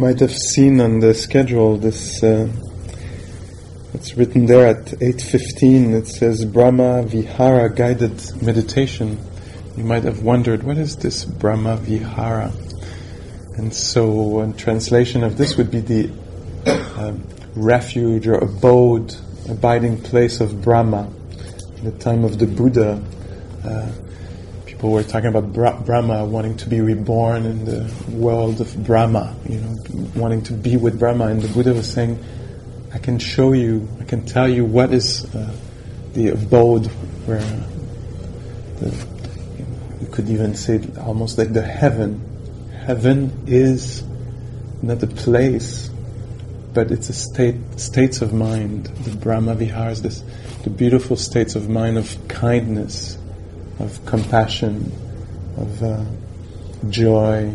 might have seen on the schedule this. Uh, it's written there at 8:15. It says Brahma Vihara guided meditation. You might have wondered what is this Brahma Vihara, and so a translation of this would be the uh, refuge or abode, abiding place of Brahma. In the time of the Buddha, uh, people were talking about Bra- Brahma wanting to be reborn in the world of Brahma, you know, wanting to be with Brahma. And the Buddha was saying, I can show you, I can tell you what is uh, the abode where the, you could even say almost like the heaven. Heaven is not a place, but it's a state, states of mind. The Brahma Viharas, this, the beautiful states of mind of kindness, of compassion, of uh, joy,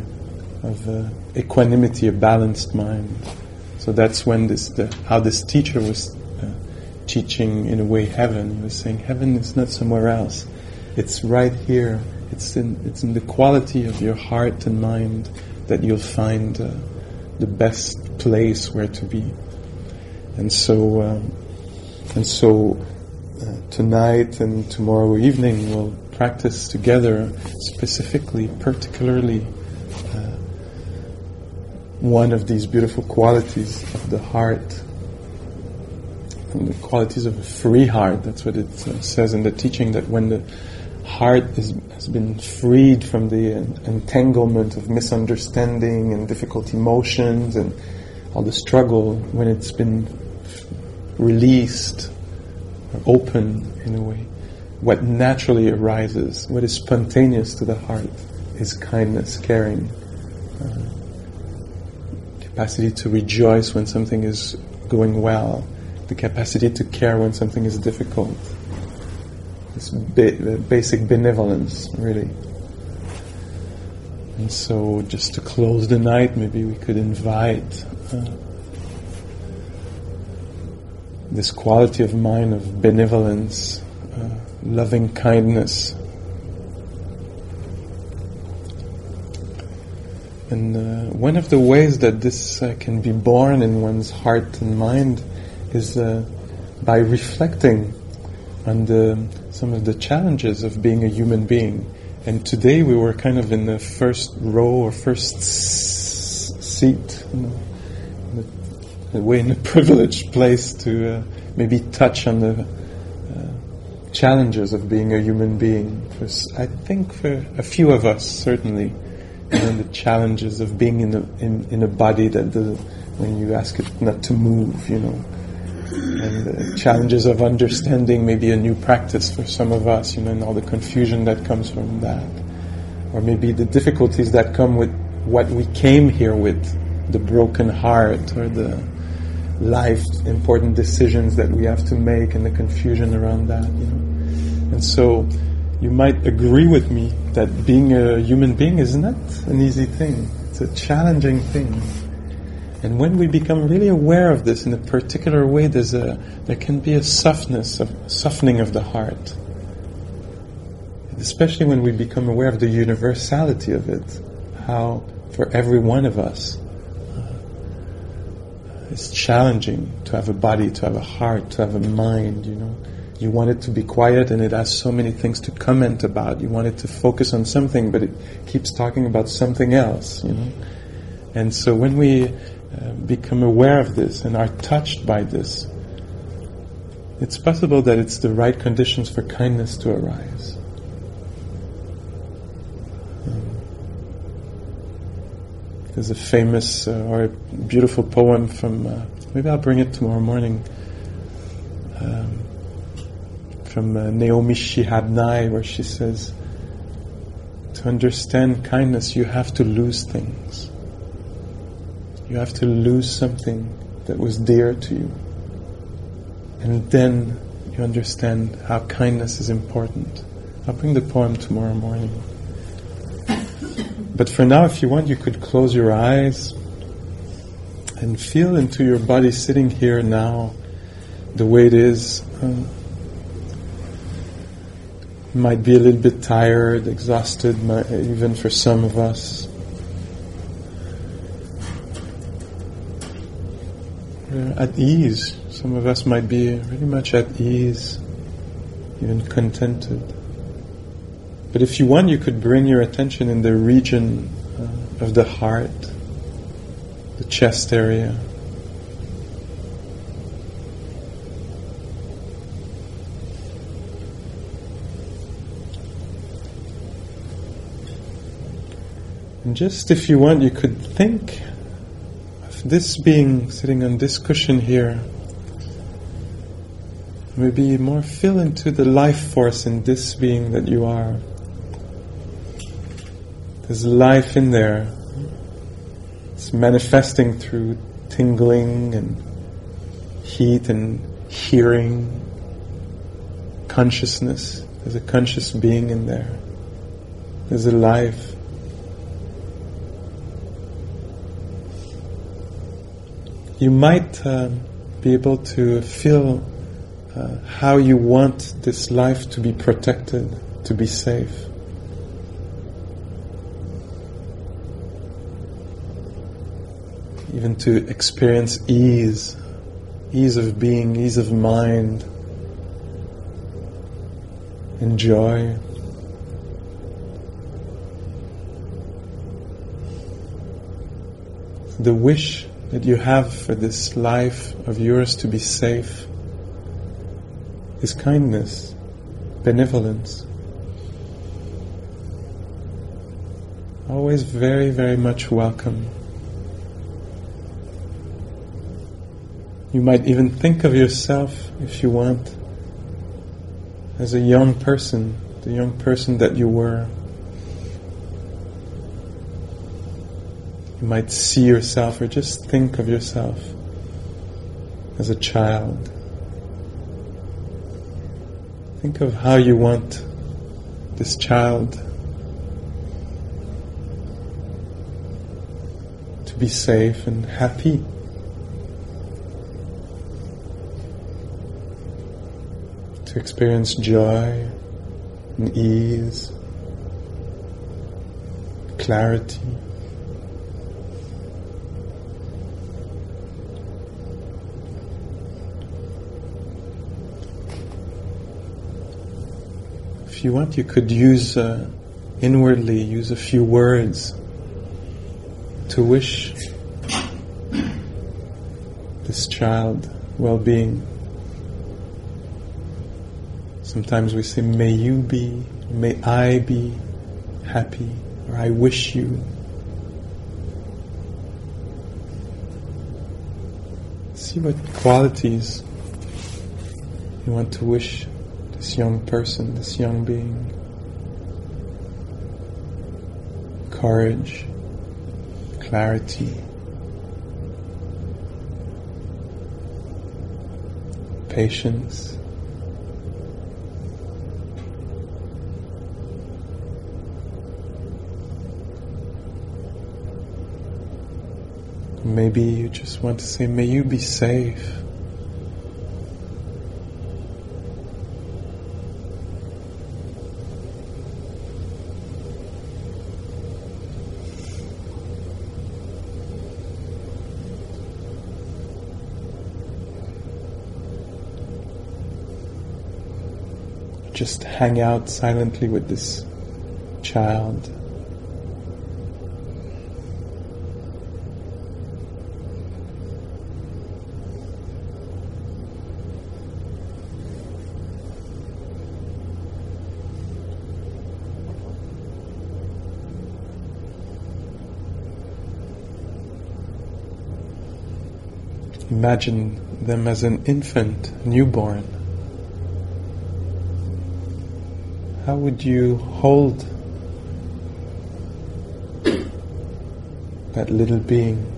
of uh, equanimity, a balanced mind. So that's when this, the, how this teacher was uh, teaching in a way heaven. He was saying heaven is not somewhere else. It's right here. It's in, it's in the quality of your heart and mind that you'll find uh, the best place where to be. And so, um, and so uh, tonight and tomorrow evening we'll practice together specifically, particularly uh, one of these beautiful qualities of the heart. The qualities of a free heart. That's what it uh, says in the teaching that when the heart is, has been freed from the entanglement of misunderstanding and difficult emotions and all the struggle, when it's been released or open in a way, what naturally arises, what is spontaneous to the heart, is kindness, caring, uh, capacity to rejoice when something is going well, the capacity to care when something is difficult this ba- basic benevolence, really. And so, just to close the night, maybe we could invite uh, this quality of mind of benevolence, uh, loving kindness. And uh, one of the ways that this uh, can be born in one's heart and mind is uh, by reflecting on the some of the challenges of being a human being. And today we were kind of in the first row or first s- seat, you know, in the, way in a privileged place to uh, maybe touch on the challenges of being a human being. For, I think for a few of us, certainly, and the challenges of being in a, in, in a body that when you ask it not to move, you know, and the challenges of understanding maybe a new practice for some of us, you know, and all the confusion that comes from that. Or maybe the difficulties that come with what we came here with, the broken heart or the life important decisions that we have to make and the confusion around that, you know. And so you might agree with me that being a human being is not an easy thing. It's a challenging thing. And when we become really aware of this in a particular way, there's a, there can be a softness, a softening of the heart. Especially when we become aware of the universality of it, how for every one of us, uh, it's challenging to have a body, to have a heart, to have a mind, you know. You want it to be quiet and it has so many things to comment about. You want it to focus on something, but it keeps talking about something else, you know. And so when we uh, become aware of this and are touched by this, it's possible that it's the right conditions for kindness to arise. Um, there's a famous uh, or a beautiful poem from, uh, maybe I'll bring it tomorrow morning, um, from uh, Naomi Shihab Nye, where she says, To understand kindness, you have to lose things. You have to lose something that was dear to you. And then you understand how kindness is important. I'll bring the poem tomorrow morning. But for now, if you want, you could close your eyes and feel into your body sitting here now the way it is. Um, might be a little bit tired, exhausted, even for some of us. we're at ease. Some of us might be really much at ease, even contented. But if you want, you could bring your attention in the region uh, of the heart, the chest area. And just if you want, you could think of this being sitting on this cushion here. Maybe more feel into the life force in this being that you are. There's life in there. It's manifesting through tingling and heat and hearing, consciousness. There's a conscious being in there. There's a life. You might uh, be able to feel uh, how you want this life to be protected, to be safe. Even to experience ease, ease of being, ease of mind, and joy. The wish that you have for this life of yours to be safe is kindness, benevolence. Always very, very much welcome. You might even think of yourself, if you want, as a young person, the young person that you were. You might see yourself or just think of yourself as a child. Think of how you want this child to be safe and happy. To experience joy and ease, clarity. You want, you could use uh, inwardly, use a few words to wish this child well being. Sometimes we say, May you be, may I be happy, or I wish you. See what qualities you want to wish this young person, this young being. Courage, clarity, patience. Maybe you just want to say, May you be safe. Just hang out silently with this child. Imagine them as an infant, newborn. How would you hold that little being?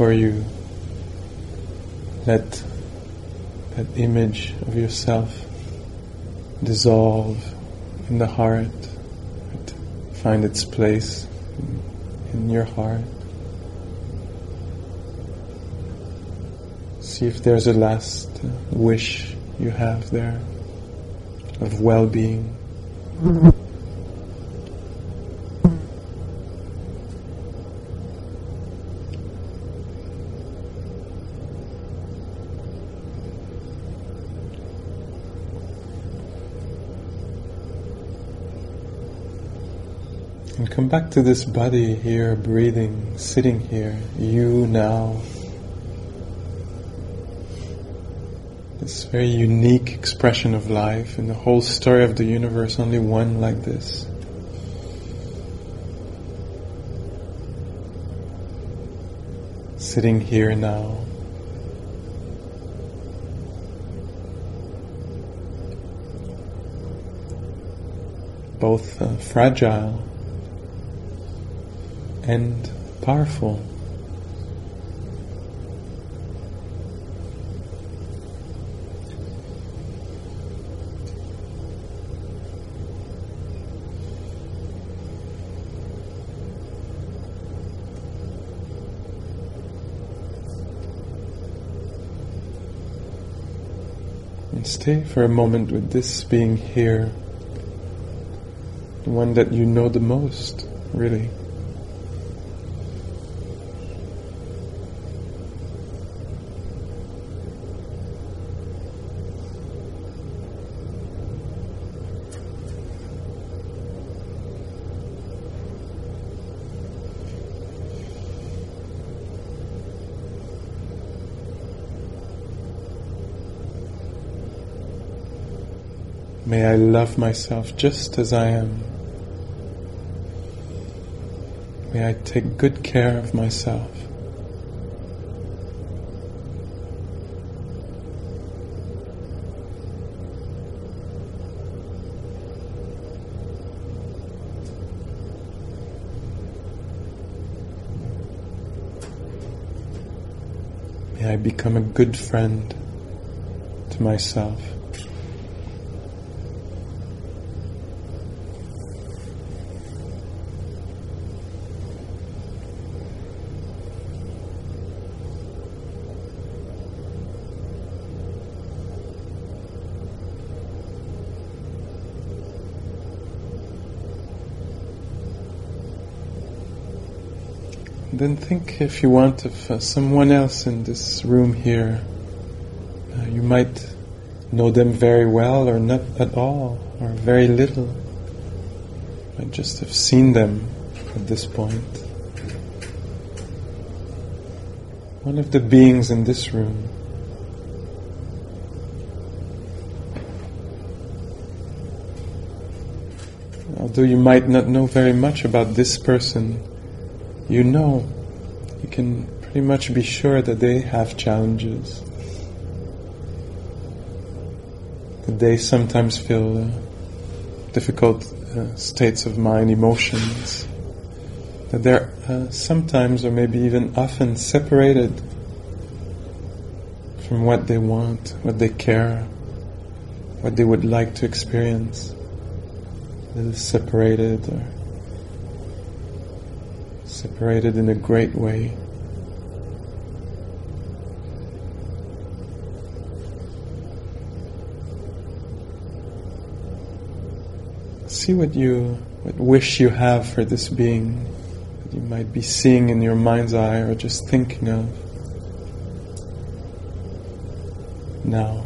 Before you let that image of yourself dissolve in the heart, find its place in your heart. See if there's a last wish you have there of well being. And come back to this body here, breathing, sitting here, you now. This very unique expression of life in the whole story of the universe, only one like this. Sitting here now. Both uh, fragile and powerful. And stay for a moment with this being here, the one that you know the most, really. May I love myself just as I am. May I take good care of myself. May I become a good friend to myself. Then think, if you want, of uh, someone else in this room here. Uh, you might know them very well, or not at all, or very little. You might just have seen them at this point. One of the beings in this room. Although you might not know very much about this person, you know, you can pretty much be sure that they have challenges. That they sometimes feel uh, difficult uh, states of mind, emotions. That they're uh, sometimes, or maybe even often, separated from what they want, what they care, what they would like to experience. Little separated or separated in a great way. See what you, what wish you have for this being that you might be seeing in your mind's eye or just thinking of now.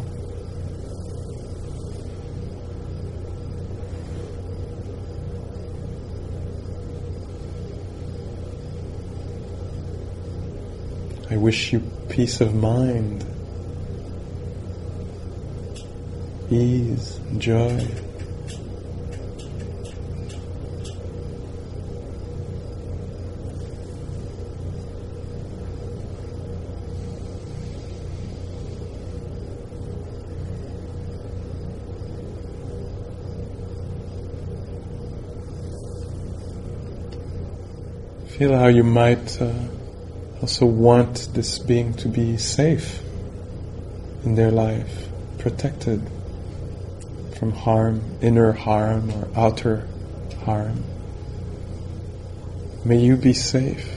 I wish you peace of mind, ease, joy. Feel how you might uh, also want this being to be safe in their life, protected from harm, inner harm or outer harm. May you be safe.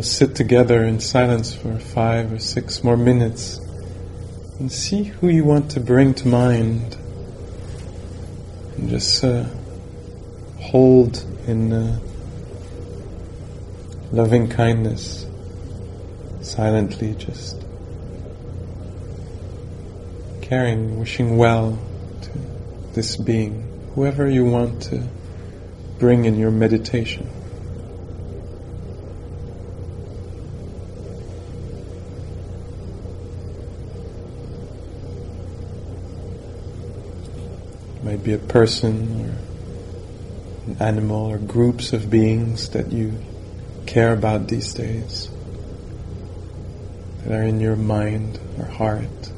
We'll sit together in silence for five or six more minutes and see who you want to bring to mind. And just uh, hold in uh, loving kindness, silently, just caring, wishing well to this being, whoever you want to bring in your meditation. Might be a person or an animal or groups of beings that you care about these days, that are in your mind or heart.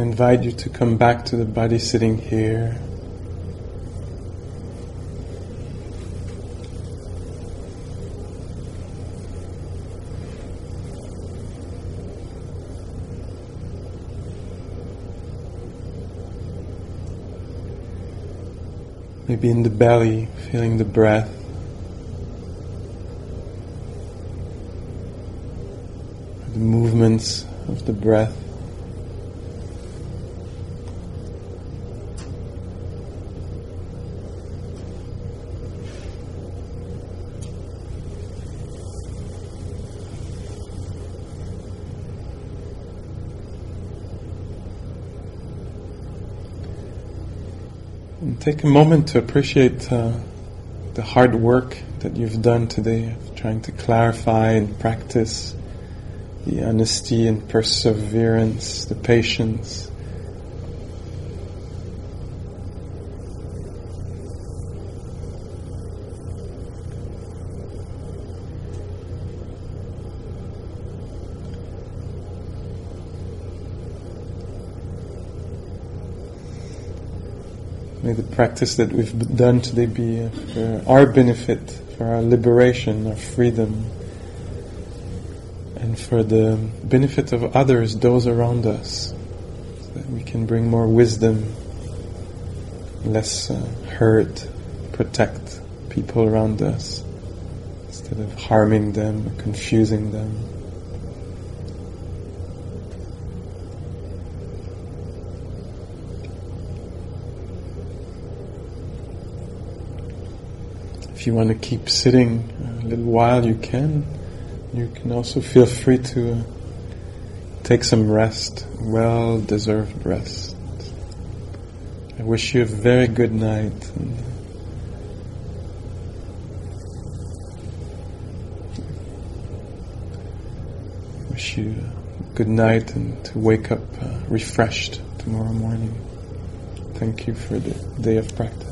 I invite you to come back to the body sitting here. Maybe in the belly, feeling the breath. The movements of the breath. Take a moment to appreciate uh, the hard work that you've done today of trying to clarify and practice the honesty and perseverance, the patience. May the practice that we've done today be for our benefit, for our liberation, our freedom, and for the benefit of others, those around us, so that we can bring more wisdom, less uh, hurt, protect people around us, instead of harming them, confusing them. If you want to keep sitting a little while, you can. You can also feel free to uh, take some rest, well deserved rest. I wish you a very good night. Wish you a good night and to wake up uh, refreshed tomorrow morning. Thank you for the day of practice.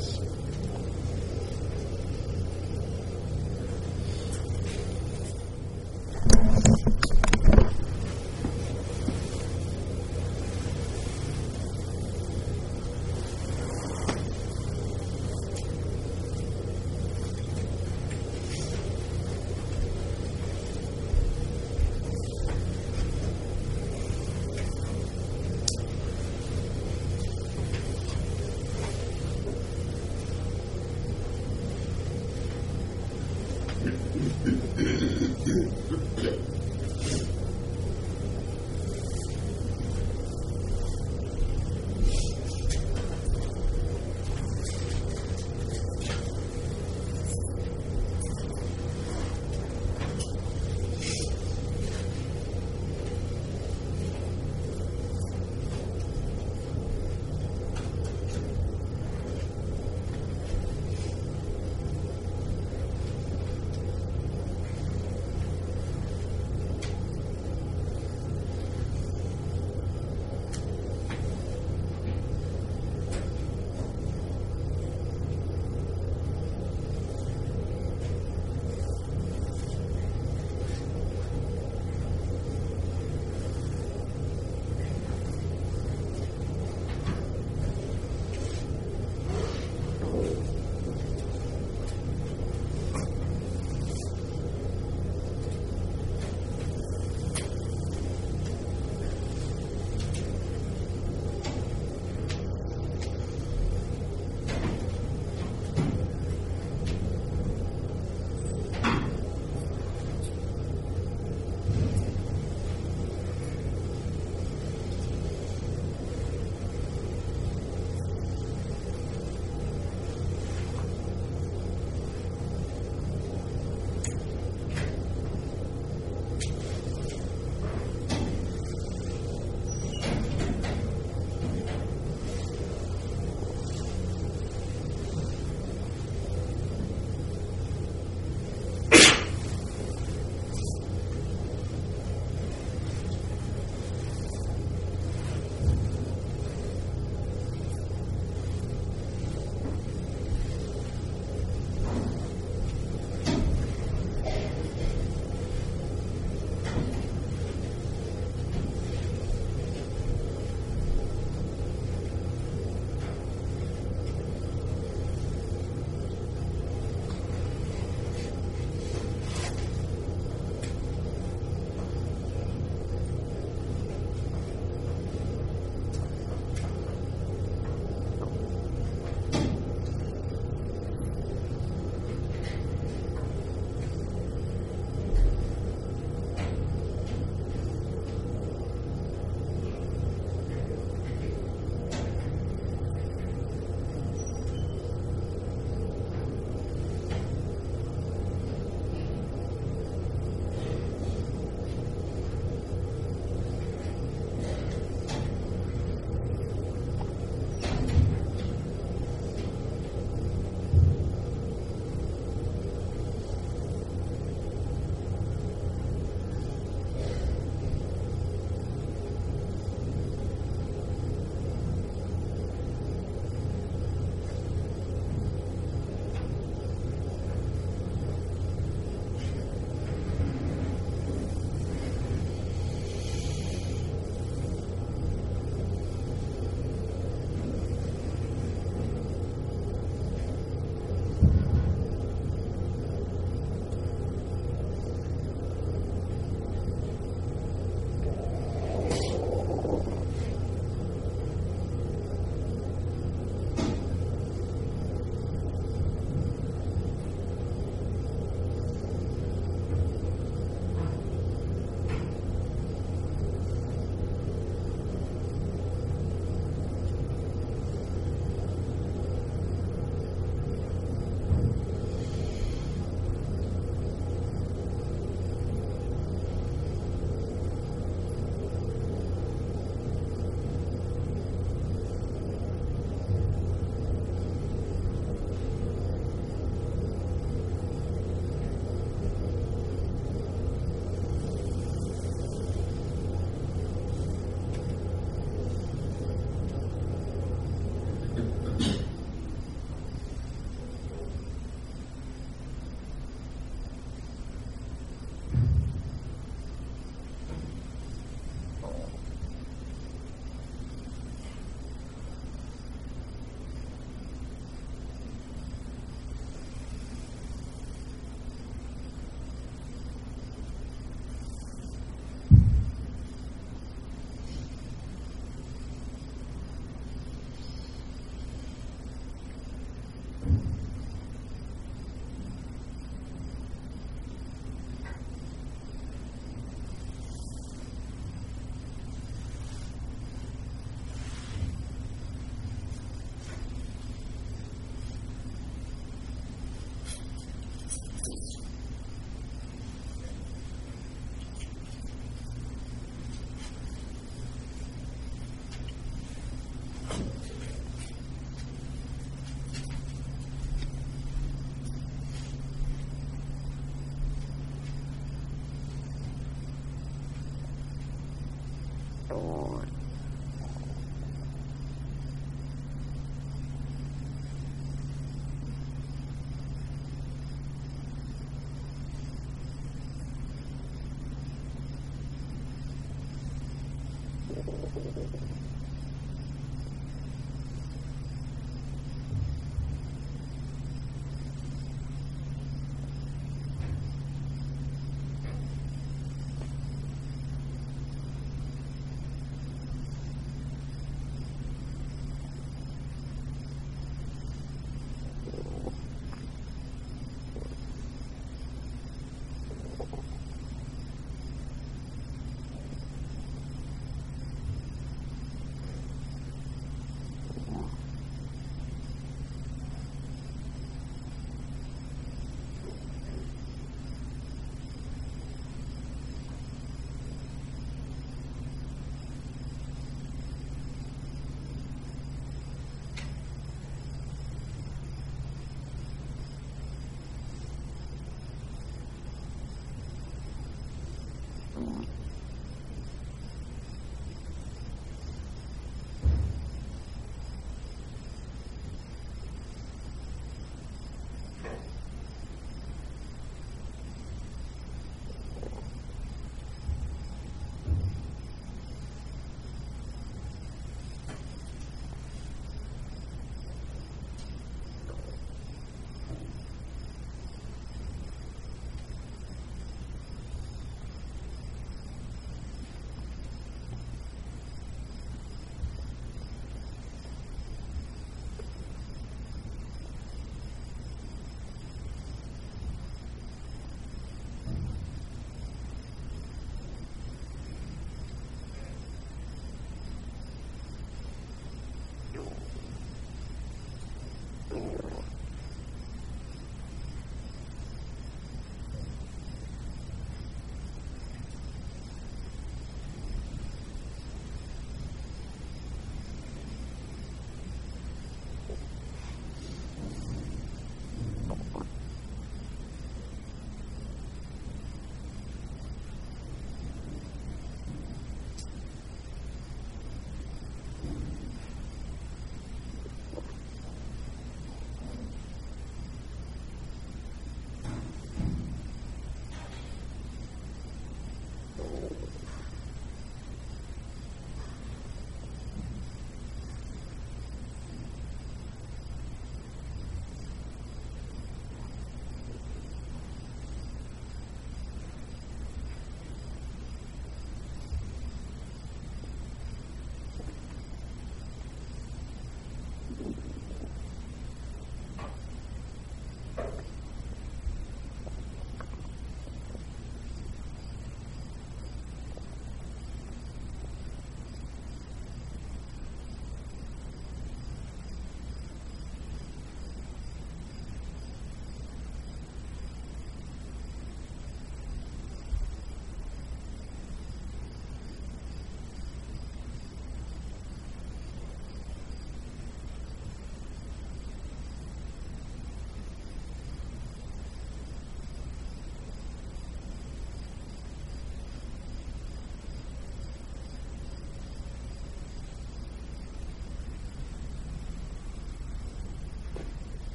Oh.